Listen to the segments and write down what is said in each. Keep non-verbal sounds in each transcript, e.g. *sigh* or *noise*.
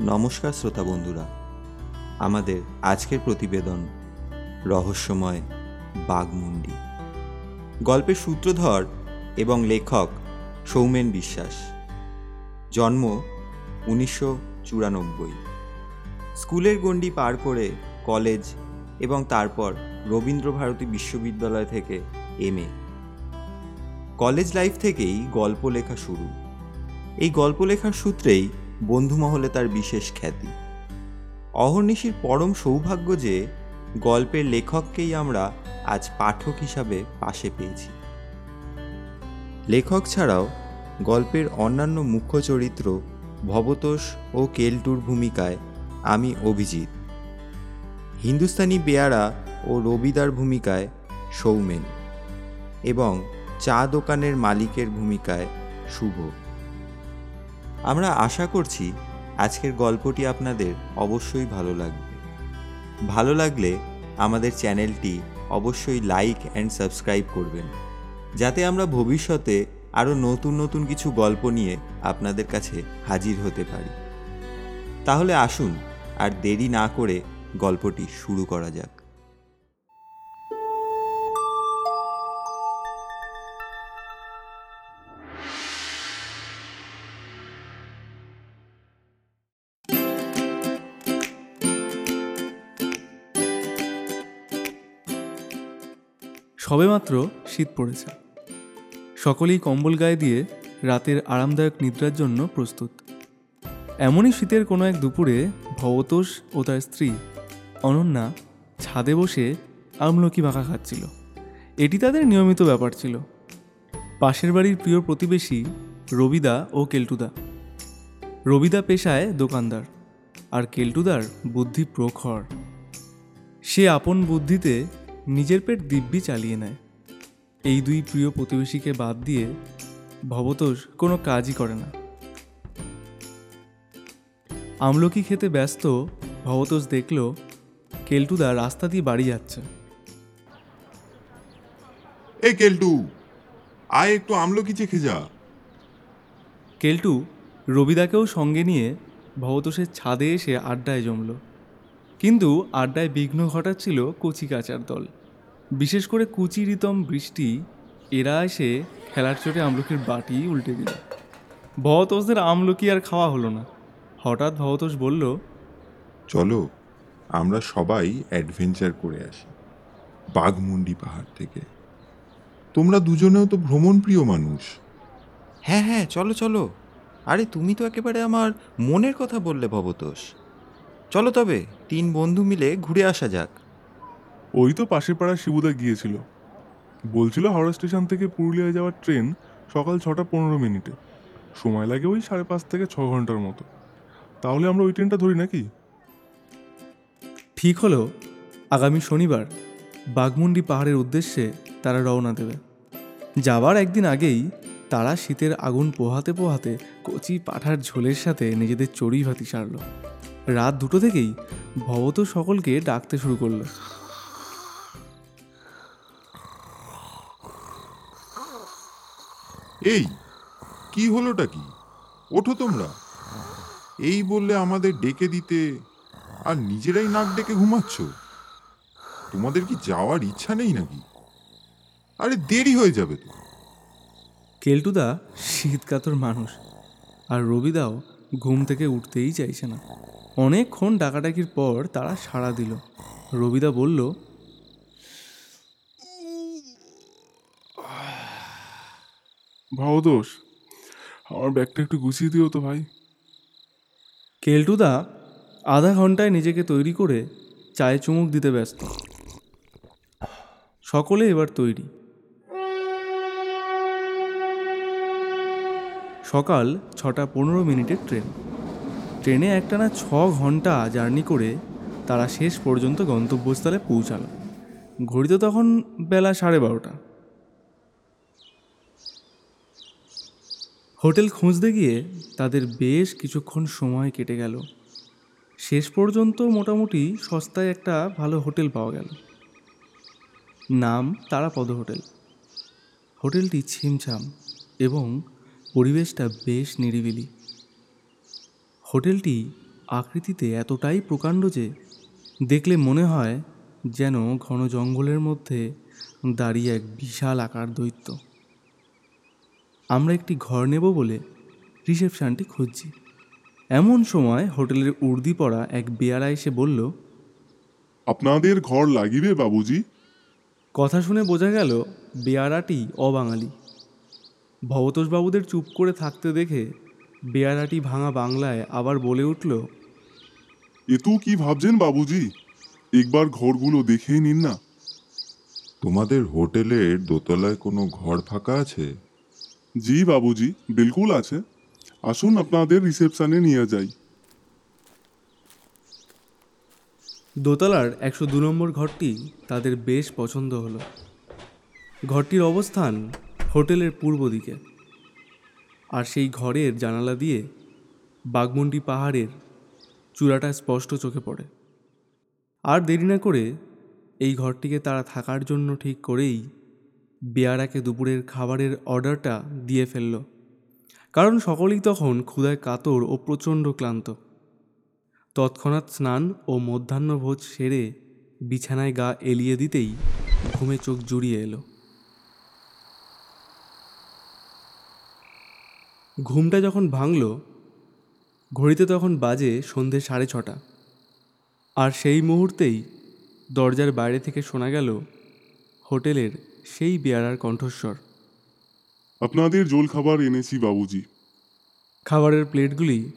নমস্কার শ্রোতা বন্ধুরা। আমাদের আজকের প্রতিবেদন রহস্যময় বাঘমুন্ডি। গল্পের সূত্রধর এবং লেখক সৌমেন বিশ্বাস। জন্ম উনিশশো চুরানব্বই। স্কুলের গণ্ডি পার করে কলেজ এবং তারপর রবীন্দ্রভারতী বিশ্ববিদ্যালয় থেকে এম কলেজ লাইফ থেকেই গল্প লেখা শুরু। এই গল্প লেখার সূত্রেই বন্ধুমহলে তার বিশেষ খ্যাতি। অহর্নিশির পরম সৌভাগ্য যে, গল্পের লেখককেই আমরা আজ পাঠক হিসাবে পাশে পেয়েছি। লেখক ছাড়াও গল্পের অন্যান্য মুখ্য চরিত্র ভবতোষ ও কেলটুর ভূমিকায় আমি অভিজিৎ। হিন্দুস্তানি বেয়ারা ও রবিদার ভূমিকায় সৌমেন এবং চা দোকানের মালিকের ভূমিকায় শুভ। আমরা আশা করছি আজকের গল্পটি আপনাদের অবশ্যই ভালো লাগবে। ভালো লাগলে আমাদের চ্যানেলটি অবশ্যই লাইক অ্যান্ড সাবস্ক্রাইব করবেন, যাতে আমরা ভবিষ্যতে আরও নতুন নতুন কিছু গল্প নিয়ে আপনাদের কাছে হাজির হতে পারি। তাহলে আসুন আর দেরি না করে গল্পটি শুরু করা যাক। সবেমাত্র শীত পড়েছে। সকলেই কম্বল গায়ে দিয়ে রাতের আরামদায়ক নিদ্রার জন্য প্রস্তুত। এমনই শীতের কোনো এক দুপুরে ভবতোষ ও তার স্ত্রী অনন্যা ছাদে বসে আমলকি মাখা খাচ্ছিল। এটি তাদের নিয়মিত ব্যাপার ছিল। পাশের বাড়ির প্রিয় প্রতিবেশী রবিদা ও কেলটুদা। রবিদা পেশায় দোকানদার আর কেলটুদার বুদ্ধি প্রখর। সে আপন বুদ্ধিতে নিজের পেট দিব্যি চালিয়ে নেয়। এই দুই প্রিয় প্রতিবেশীকে বাদ দিয়ে ভবতোষ কোনো কাজই করে না। আমলকি খেতে ব্যস্ত ভবতোষ দেখল কেলটুদা রাস্তা দিয়ে বাড়ি যাচ্ছে। এ কেলটু আয় একটু আমলকি চেখে যা। কেলটু রবিদাকেও সঙ্গে নিয়ে ভবতোষের ছাদে এসে আড্ডায় জমল। কিন্তু আড্ডায় বিঘ্ন ঘটাচ্ছিল কচি কাচার দল। বিশেষ করে কুচি রিতম বৃষ্টি এরা এসে খেলার চোটে আমলকির বাটি উল্টে দিল। ভবতোষদের আমলকি আর খাওয়া হলো না। হঠাৎ ভবতোষ বলল চলো আমরা সবাই অ্যাডভেঞ্চার করে আসি বাঘমুন্ডি পাহাড় থেকে। তোমরা দুজনেও তো ভ্রমণ প্রিয় মানুষ। হ্যাঁ হ্যাঁ চলো চলো। আরে তুমি তো একেবারে আমার মনের কথা বললে ভবতোষ। চলো তবে তিন বন্ধু মিলে ঘুরে আসা যাক। ওই তো পাশের পাড়ার শিবুদা গিয়েছিল। বলছিল হাওড়া স্টেশন থেকে পুরুলিয়ায় যাওয়ার ট্রেন সকাল ছটা পনেরো মিনিটে। সময় লাগে ওই সাড়ে পাঁচ থেকে ছ ঘণ্টার মতো। তাহলে আমরা ওই ট্রেনটা ধরি নাকি? ঠিক হলো। আগামী শনিবার বাঘমুন্ডি পাহাড়ের উদ্দেশ্যে তারা রওনা দেবে। যাবার একদিন আগেই তারা শীতের আগুন পোহাতে পোহাতে কচি পাঠার ঝোলের সাথে নিজেদের চড়ুই ভাতি সারল। রাত দুটো থেকেই ভবত সকলকে ডাকতে শুরু করল। এই কি হলোটা কি? ওঠো তোমরা। এই বললে আমাদের ডেকে দিতে আর নিজেরাই নাক ডেকে ঘুমাচ্ছ? তোমাদের কি যাওয়ার ইচ্ছা নেই নাকি? আরে দেরি হয়ে যাবে তো। কেলটুদা শীতকাতর মানুষ আর রবিদাও ঘুম থেকে উঠতেই চাইছে না। অনেকক্ষণ ডাকাডাকির পর তারা সাড়া দিল। রবিদা বলল ভবদোষ আমার ব্যাগটা একটু গুছিয়ে দিও তো ভাই। কেলটুদা আধা ঘন্টায় নিজেকে তৈরি করে চায়ে চুমুক দিতে ব্যস্ত। সকলে এবার তৈরি। সকাল ছটা পনেরো মিনিটের ট্রেন। ট্রেনে একটানা ছ ঘণ্টা জার্নি করে তারা শেষ পর্যন্ত গন্তব্যস্থলে পৌঁছালো। ঘড়িতে তখন বেলা সাড়ে বারোটা। হোটেল খুঁজতে গিয়ে তাদের বেশ কিছুক্ষণ সময় কেটে গেল। শেষ পর্যন্ত মোটামুটি সস্তায় একটা ভালো হোটেল পাওয়া গেল। নাম তারাপদ হোটেল। হোটেলটি ছিমছাম এবং পরিবেশটা বেশ নিরিবিলি। হোটেলটি আকৃতিতে এতটাই প্রকাণ্ড যে দেখলে মনে হয় যেন ঘন জঙ্গলের মধ্যে দাঁড়িয়ে এক বিশাল আকার দৈত্য। আমরা একটি ঘর নেব বলে রিসেপশনটি খুঁজছি। এমন সময় হোটেলের উর্দি পড়া এক বেয়ারা এসে বলল আপনাদের ঘর লাগিবে বাবুজি? কথা শুনে বোঝা গেল বেয়ারাটি অবাঙালি। ভবতোষবাবুদের চুপ করে থাকতে দেখে বেয়ারাটি ভাঙা বাংলায় আবার বলে উঠল এতো কি ভাবছেন বাবুজি? একবার ঘরগুলো দেখেই নিন না। তোমাদের হোটেলের দোতলায় কোনো ঘর ফাঁকা আছে? জি বাবুজি বিলকুল আছে। আসুন আপনাদের রিসেপশনে নিয়ে যাই। দোতলার একশো দু নম্বর ঘরটি তাদের বেশ পছন্দ হলো। ঘরটির অবস্থান হোটেলের পূর্ব দিকে। আর সেই ঘরের জানালা দিয়ে বাগমুন্ডি পাহাড়ের চূড়াটা স্পষ্ট চোখে পড়ে। আর দেরি না করে এই ঘরটিকে তারা থাকার জন্য ঠিক করেই বেয়ারাকে দুপুরের খাবারের অর্ডারটা দিয়ে ফেলল। কারণ সকলেই তখন ক্ষুধায় কাতর ও প্রচণ্ড ক্লান্ত। তৎক্ষণাৎ স্নান ও মধ্যাহ্নভোজ সেরে বিছানায় গা এলিয়ে দিতেই ঘুমে চোখ জুড়িয়ে এলো। ঘুমটা যখন ভাঙল ঘড়িতে তখন বাজে সন্ধে সাড়ে ছটা। আর সেই মুহূর্তেই দরজার বাইরে থেকে শোনা গেল হোটেলের সেই বেয়ারার কণ্ঠস্বর। আপনাদের জল খাবার এনেছি বাবুজি। খাবারের প্লেটগুলি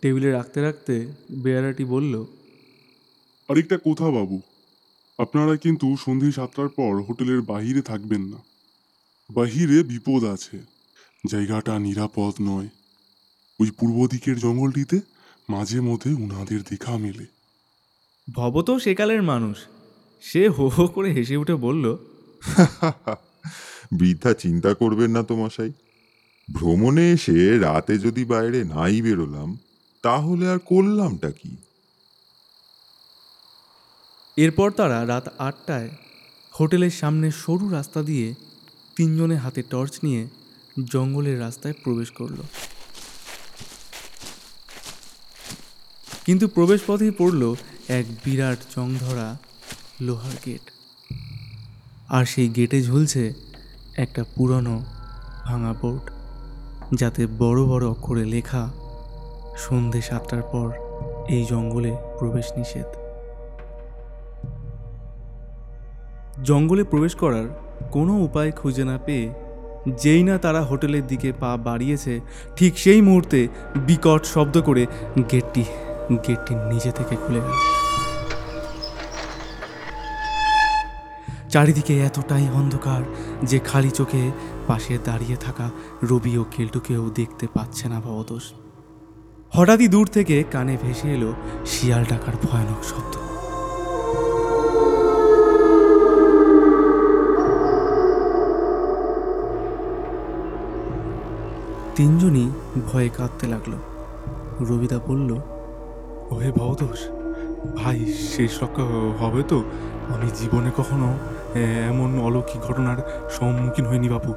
টেবিলে রাখতে রাখতে বেয়ারাটি বলল আরেকটা কথা বাবু। আপনারা কিন্তু সন্ধে সাতটার পর হোটেলের বাহিরে থাকবেন না। বাহিরে বিপদ আছে। জায়গাটা নিরাপদ নয়। ওই পূর্ব দিকের জঙ্গলটিতে মাঝে মধ্যে উনাদের দেখা মেলে। ভব তো সেকালের মানুষ। সে হো হো করে হেসে উঠে বলল *laughs* বৃদ্ধা চিন্তা করবেন না তো মশাই ভ্রমণে এসে রাতে যদি বাইরে নাই বেরোলাম তাহলে আর করলামটা কি? এরপর তারা রাত আটটায় হোটেলের সামনে সরু রাস্তা দিয়ে তিনজনে হাতে টর্চ নিয়ে জঙ্গলের রাস্তায় প্রবেশ করল। কিন্তু প্রবেশ পথেই পড়ল এক বিরাট জংধরা লোহার গেট। আর সেই গেটে ঝুলছে একটা পুরনো ভাঙা বোর্ড, যাতে বড় বড় অক্ষরে লেখা, সন্ধে সাতটার পর এই জঙ্গলে প্রবেশ নিষেধ। জঙ্গলে প্রবেশ করার কোনো উপায় খুঁজে না পেয়ে যেই না তারা হোটেলের দিকে পা বাড়িয়েছে, ঠিক সেই মুহূর্তে বিকট শব্দ করে গেটটি গেটটি নিজে থেকে খুলে গেল। চারিদিকে এতটাই অন্ধকার যে খালি চোখে পাশে দাঁড়িয়ে থাকা রবি ও কেলটুকেও দেখতে পাচ্ছে না ভবতোষ। হঠাৎই দূর থেকে কানে ভেসে এলো শিয়াল ডাকার ভয়ানক শব্দ। তিনজনই ভয়ে কাঁদতে লাগল। রবিদা বলল ওহে ভবতোষ ভাই শেষ রক্ষা হবে তো? আমি জীবনে কখনো এমন অলৌকিক ঘটনার সম্মুখীন হইনি বাবু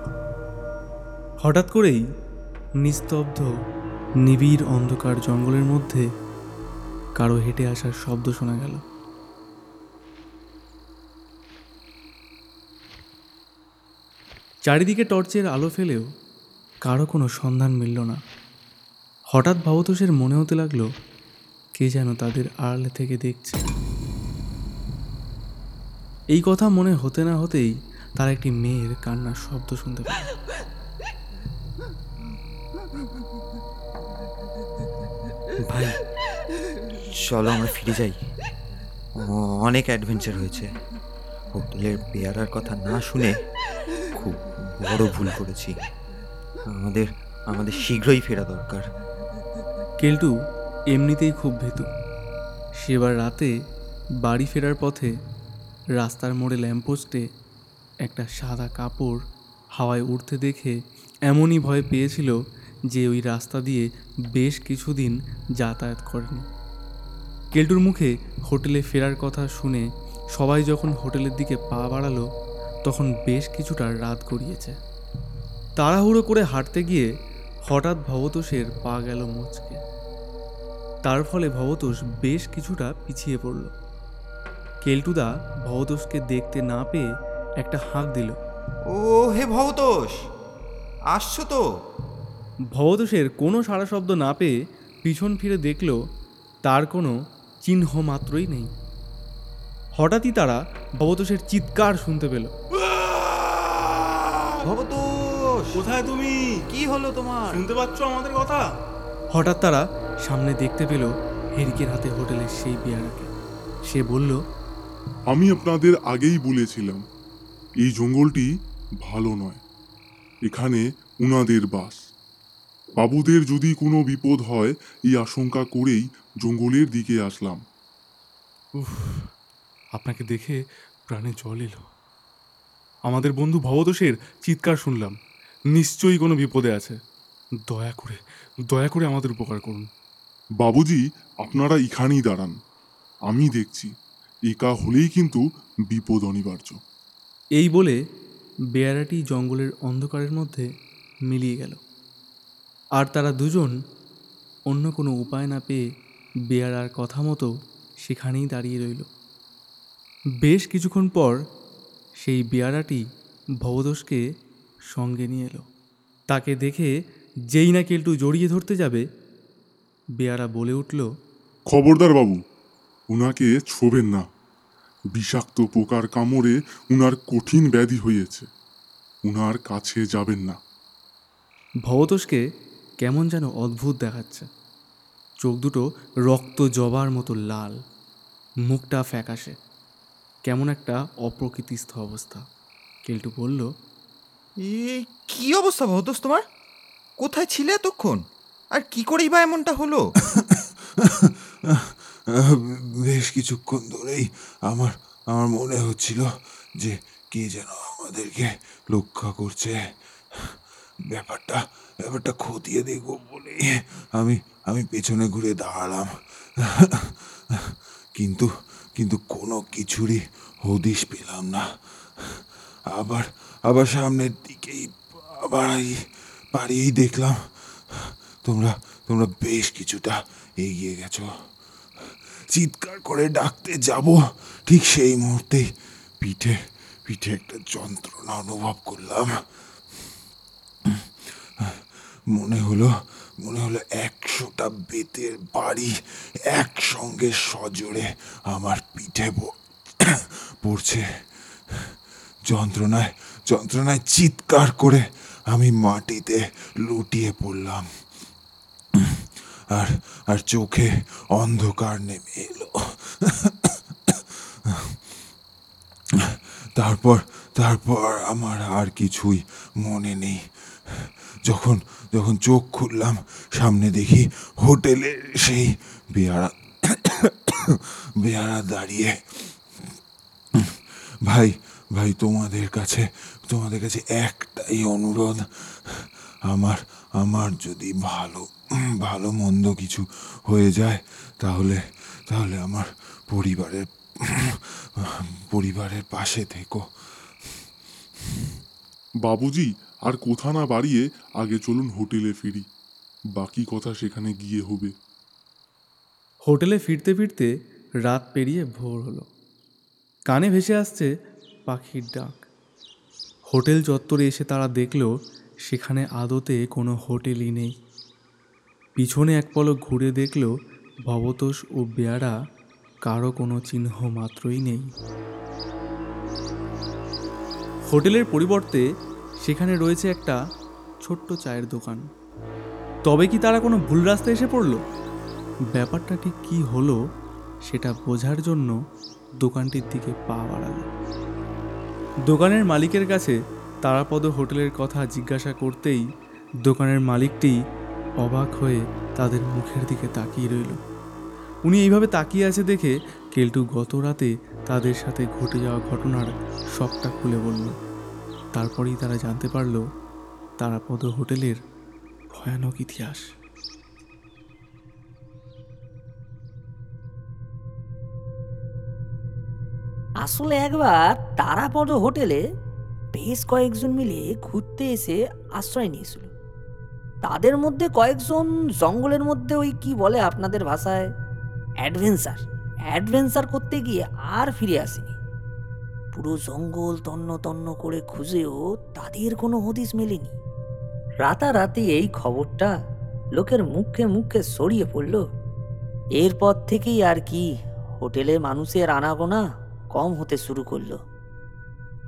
হঠাৎ করেই নিস্তব্ধ নিবিড় অন্ধকার জঙ্গলের মধ্যে কারও হেঁটে আসার শব্দ শোনা গেল। চারিদিকে টর্চের আলো ফেলেও কারও কোনো সন্ধান মিলল না। হঠাৎ ভবতোষের মনে হতে লাগল, কে যেন তাদের আড়ালে থেকে দেখছে। এই কথা মনে হতে না হতেই তার একটি মেয়ের কান্নার শব্দ শুনতে পেল ভাই, চলো আমরা ফিরে যাই। অনেক অ্যাডভেঞ্চার হয়েছে। হোটেলের পেয়ারার কথা না শুনে খুব বড় ভুল করেছি। আমাদের আমাদের শীঘ্রই ফেরা দরকার। কেলটু এমনিতেই খুব ভেতু। সেবার রাতে বাড়ি ফেরার পথে রাস্তার মোড়ে ল্যাম্পোস্টে একটা সাদা কাপড় হাওয়ায় উড়তে দেখে এমনই ভয় পেয়েছিল যে ওই রাস্তা দিয়ে বেশ কিছুদিন যাতায়াত করেনি। কেলটুর মুখে হোটেলে ফেরার কথা শুনে সবাই যখন হোটেলের দিকে পা বাড়ালো, তখন বেশ কিছুটা রাত গড়িয়েছে। তাড়াহুড়ো করে হাঁটতে গিয়ে হঠাৎ ভবতোষের পা গেল মুচকে। তার ফলে ভবতোষ বেশ কিছুটা পিছিয়ে পড়ল। কেলটুদা ভবতোষকে দেখতে না পেয়ে একটা হাঁক দিল। ও হে ভবতোষ! আসছো তো? ভবতোষের কোনো সারা শব্দ না পেয়ে পিছন ফিরে দেখল তার কোনো চিহ্ন মাত্রই নেই। হঠাৎই তারা ভবতোষের চিৎকার শুনতে পেল। ভবতোষ! কোথায় তুমি? কি হলো তোমার? শুনতে পাচ্ছ আমাদের কথা? হঠাৎ তারা সামনে দেখতে পেল হেরিকের হাতে হোটেলের সেই পেয়ারাকে। সে বলল আমি আপনাদের আগেই বলেছিলাম এই জঙ্গলটি ভালো নয়। এখানে উনাদের বাস। বাবুদের যদি কোনো বিপদ হয় এই আশঙ্কা করেই জঙ্গলের দিকে আসলাম। উফ আপনাকে দেখে প্রাণে জল এলো। আমাদের বন্ধু ভবদোষের চিৎকার শুনলাম। নিশ্চয়ই কোনো বিপদে আছে। দয়া করে দয়া করে আমাদের উপকার করুন। বাবুজি আপনারা এখানেই দাঁড়ান। আমি দেখছি একা হলেই কিন্তু বিপদ অনিবার্য। এই বলে বেয়ারাটি জঙ্গলের অন্ধকারের মধ্যে মিলিয়ে গেল। আর তারা দুজন অন্য কোনো উপায় না পেয়ে বেয়ারার কথা মতো সেখানেই দাঁড়িয়ে রইল। বেশ কিছুক্ষণ পর সেই বেয়ারাটি ভবদোষকে সঙ্গে নিয়ে এলো। তাকে দেখে যেই না কেলটু জড়িয়ে ধরতে যাবে বেয়ারা বলে উঠল খবরদার বাবু উনাকে ছোবেন না। বিষাক্ত পোকার কামড়ে উনার কঠিন ব্যাধি হয়েছে। উনার কাছে যাবেন না। ভবতোষকে কেমন যেন অদ্ভুত দেখাচ্ছে। চোখ দুটো রক্ত জবার মতো লাল মুখটা ফ্যাকাশে। কেমন একটা অপ্রকৃতিস্থ অবস্থা। কেলটু বলল কি অবস্থা ভবতোষ তোমার? কোথায় ছিলে এতক্ষণ? আর কি করেই বা এমনটা হলো? বেশ কিছুক্ষণ ধরেই আমার আমার মনে হচ্ছিল যে কে যেন আমাদেরকে রক্ষা করছে। ব্যাপারটা ব্যাপারটা খতিয়ে দেখব বলে আমি আমি পেছনে ঘুরে দাঁড়ালাম। কিন্তু কিন্তু কোনো কিছুরই হদিশ পেলাম না। আবার আবার সামনের দিকেই বাড়াই, বাড়িয়েই দেখলাম তোমরা তোমরা বেশ কিছুটা এগিয়ে গেছো। চিৎকার করে ডাকতে যাব, ঠিক সেই মুহূর্তেই পিঠে পিঠে একটা যন্ত্রণা অনুভব করলাম। মনে হলো মনে হলো একশোটা বেতের বাড়ি একসঙ্গে সজোরে আমার পিঠে পড়ছে। যন্ত্রণায় যন্ত্রণায় চিৎকার করে আমি মাটিতে লুটিয়ে পড়লাম। আর আর চোখে অন্ধকার নেমে এলো। তারপর তারপর আমার আর কিছুই মনে নেই। যখন যখন চোখ খুললাম, সামনে দেখি হোটেলের সেই বেয়ারা বেয়ারা দাঁড়িয়ে। ভাই ভাই তোমাদের কাছে তোমাদের কাছে একটাই অনুরোধ। আমার আমার যদি ভালো ভালো মন্দ কিছু হয়ে যায় তাহলে তাহলে আমার পরিবারের পরিবারের পাশে থেকো। বাবুজি আর কোথা না বাড়িয়ে আগে চলুন হোটেলে ফিরি। বাকি কথা সেখানে গিয়ে হবে। হোটেলে ফিরতে ফিরতে রাত পেরিয়ে ভোর হলো। কানে ভেসে আসছে পাখির ডাক। হোটেল চত্বরে এসে তারা দেখল, সেখানে আদতে কোনো হোটেলই নেই। পিছনে এক পলক ঘুরে দেখল, ভবতোষ ও বেয়ারা কারও কোনো চিহ্ন মাত্রই নেই। হোটেলের পরিবর্তে সেখানে রয়েছে একটা ছোট্ট চায়ের দোকান। তবে কি তারা কোনো ভুল রাস্তায় এসে পড়ল? ব্যাপারটা ঠিক কী হলো, সেটা বোঝার জন্য দোকানটির দিকে পা বাড়ালো। দোকানের মালিকের কাছে তারাপদ হোটেলের কথা জিজ্ঞাসা করতেই দোকানের মালিকটি অবাক হয়ে তাদের মুখের দিকে তাকিয়ে রইল। উনি এইভাবে তাকিয়ে আছে দেখে কেলটু গত রাতে তাদের সাথে ঘটে যাওয়া ঘটনার সবটা খুলে বলল। তারপরেই তারা জানতে পারল তারাপদ হোটেলের ভয়ানক ইতিহাস। আসলে একবার তারাপদ হোটেলে বেশ কয়েকজন মিলে ঘুরতে এসে আশ্রয় নিয়েছিল। তাদের মধ্যে কয়েকজন জঙ্গলের মধ্যে ওই কি বলে আপনাদের ভাষায়? অ্যাডভেঞ্চার। অ্যাডভেঞ্চার করতে গিয়ে আর ফিরে আসেনি। পুরো জঙ্গল তন্ন তন্ন করে খুঁজেও তাদের কোনো হদিস মেলেনি। রাতারাতি এই খবরটা লোকের মুখে মুখে ছড়িয়ে পড়ল। এরপর থেকেই আর কি হোটেলে মানুষের আনাগোনা কম হতে শুরু করল।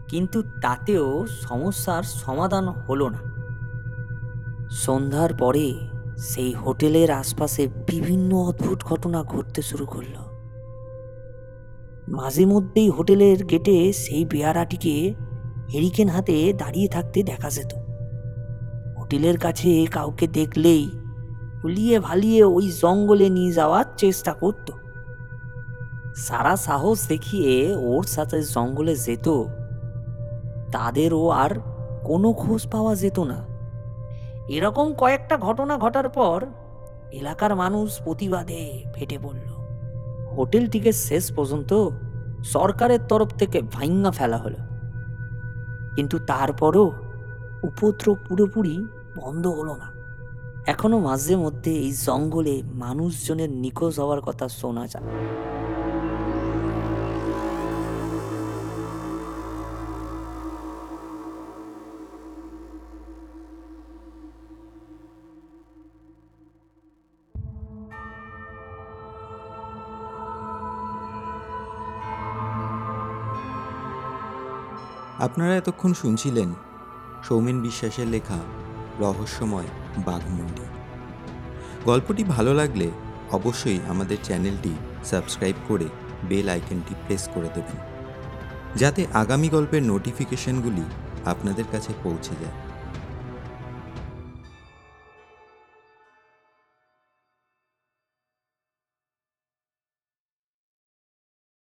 কিন্তু তাতেও সমস্যার সমাধান হলো না। সন্ধ্যার পরে সেই হোটেলের আশপাশে বিভিন্ন অদ্ভুত ঘটনা ঘটতে শুরু করল। মাঝে মধ্যেই হোটেলের গেটে সেই বেয়ারাটিকে হেরিকেন হাতে দাঁড়িয়ে থাকতে দেখা যেত। হোটেলের কাছে কাউকে দেখলেই ভুলিয়ে ভালিয়ে ওই জঙ্গলে নিয়ে যাওয়ার চেষ্টা করতো। সারা সাহস দেখিয়ে ওর সাথে জঙ্গলে যেত। তাদেরও আর কোনো খোঁজ পাওয়া যেত না। এরকম কয়েকটা ঘটনা ঘটার পর এলাকার মানুষ প্রতিবাদে ফেটে পড়ল। হোটেলটিকে শেষ পর্যন্ত সরকারের তরফ থেকে ভাঙ্গা ফেলা হলো। কিন্তু তারপরও উপদ্রব পুরোপুরি বন্ধ হলো না। এখনও মাঝে মধ্যে এই জঙ্গলে মানুষজনের নিখোঁজ হওয়ার কথা শোনা যায়। আপনারা এতক্ষণ শুনছিলেন সৌমেন বিশ্বাসের লেখা রহস্যময় বাঘমুন্ডি। গল্পটি ভালো লাগলে অবশ্যই আমাদের চ্যানেলটি সাবস্ক্রাইব করে বেল আইকনটি প্রেস করে দেবেন, যাতে আগামী গল্পের নোটিফিকেশনগুলি আপনাদের কাছে পৌঁছে যায়।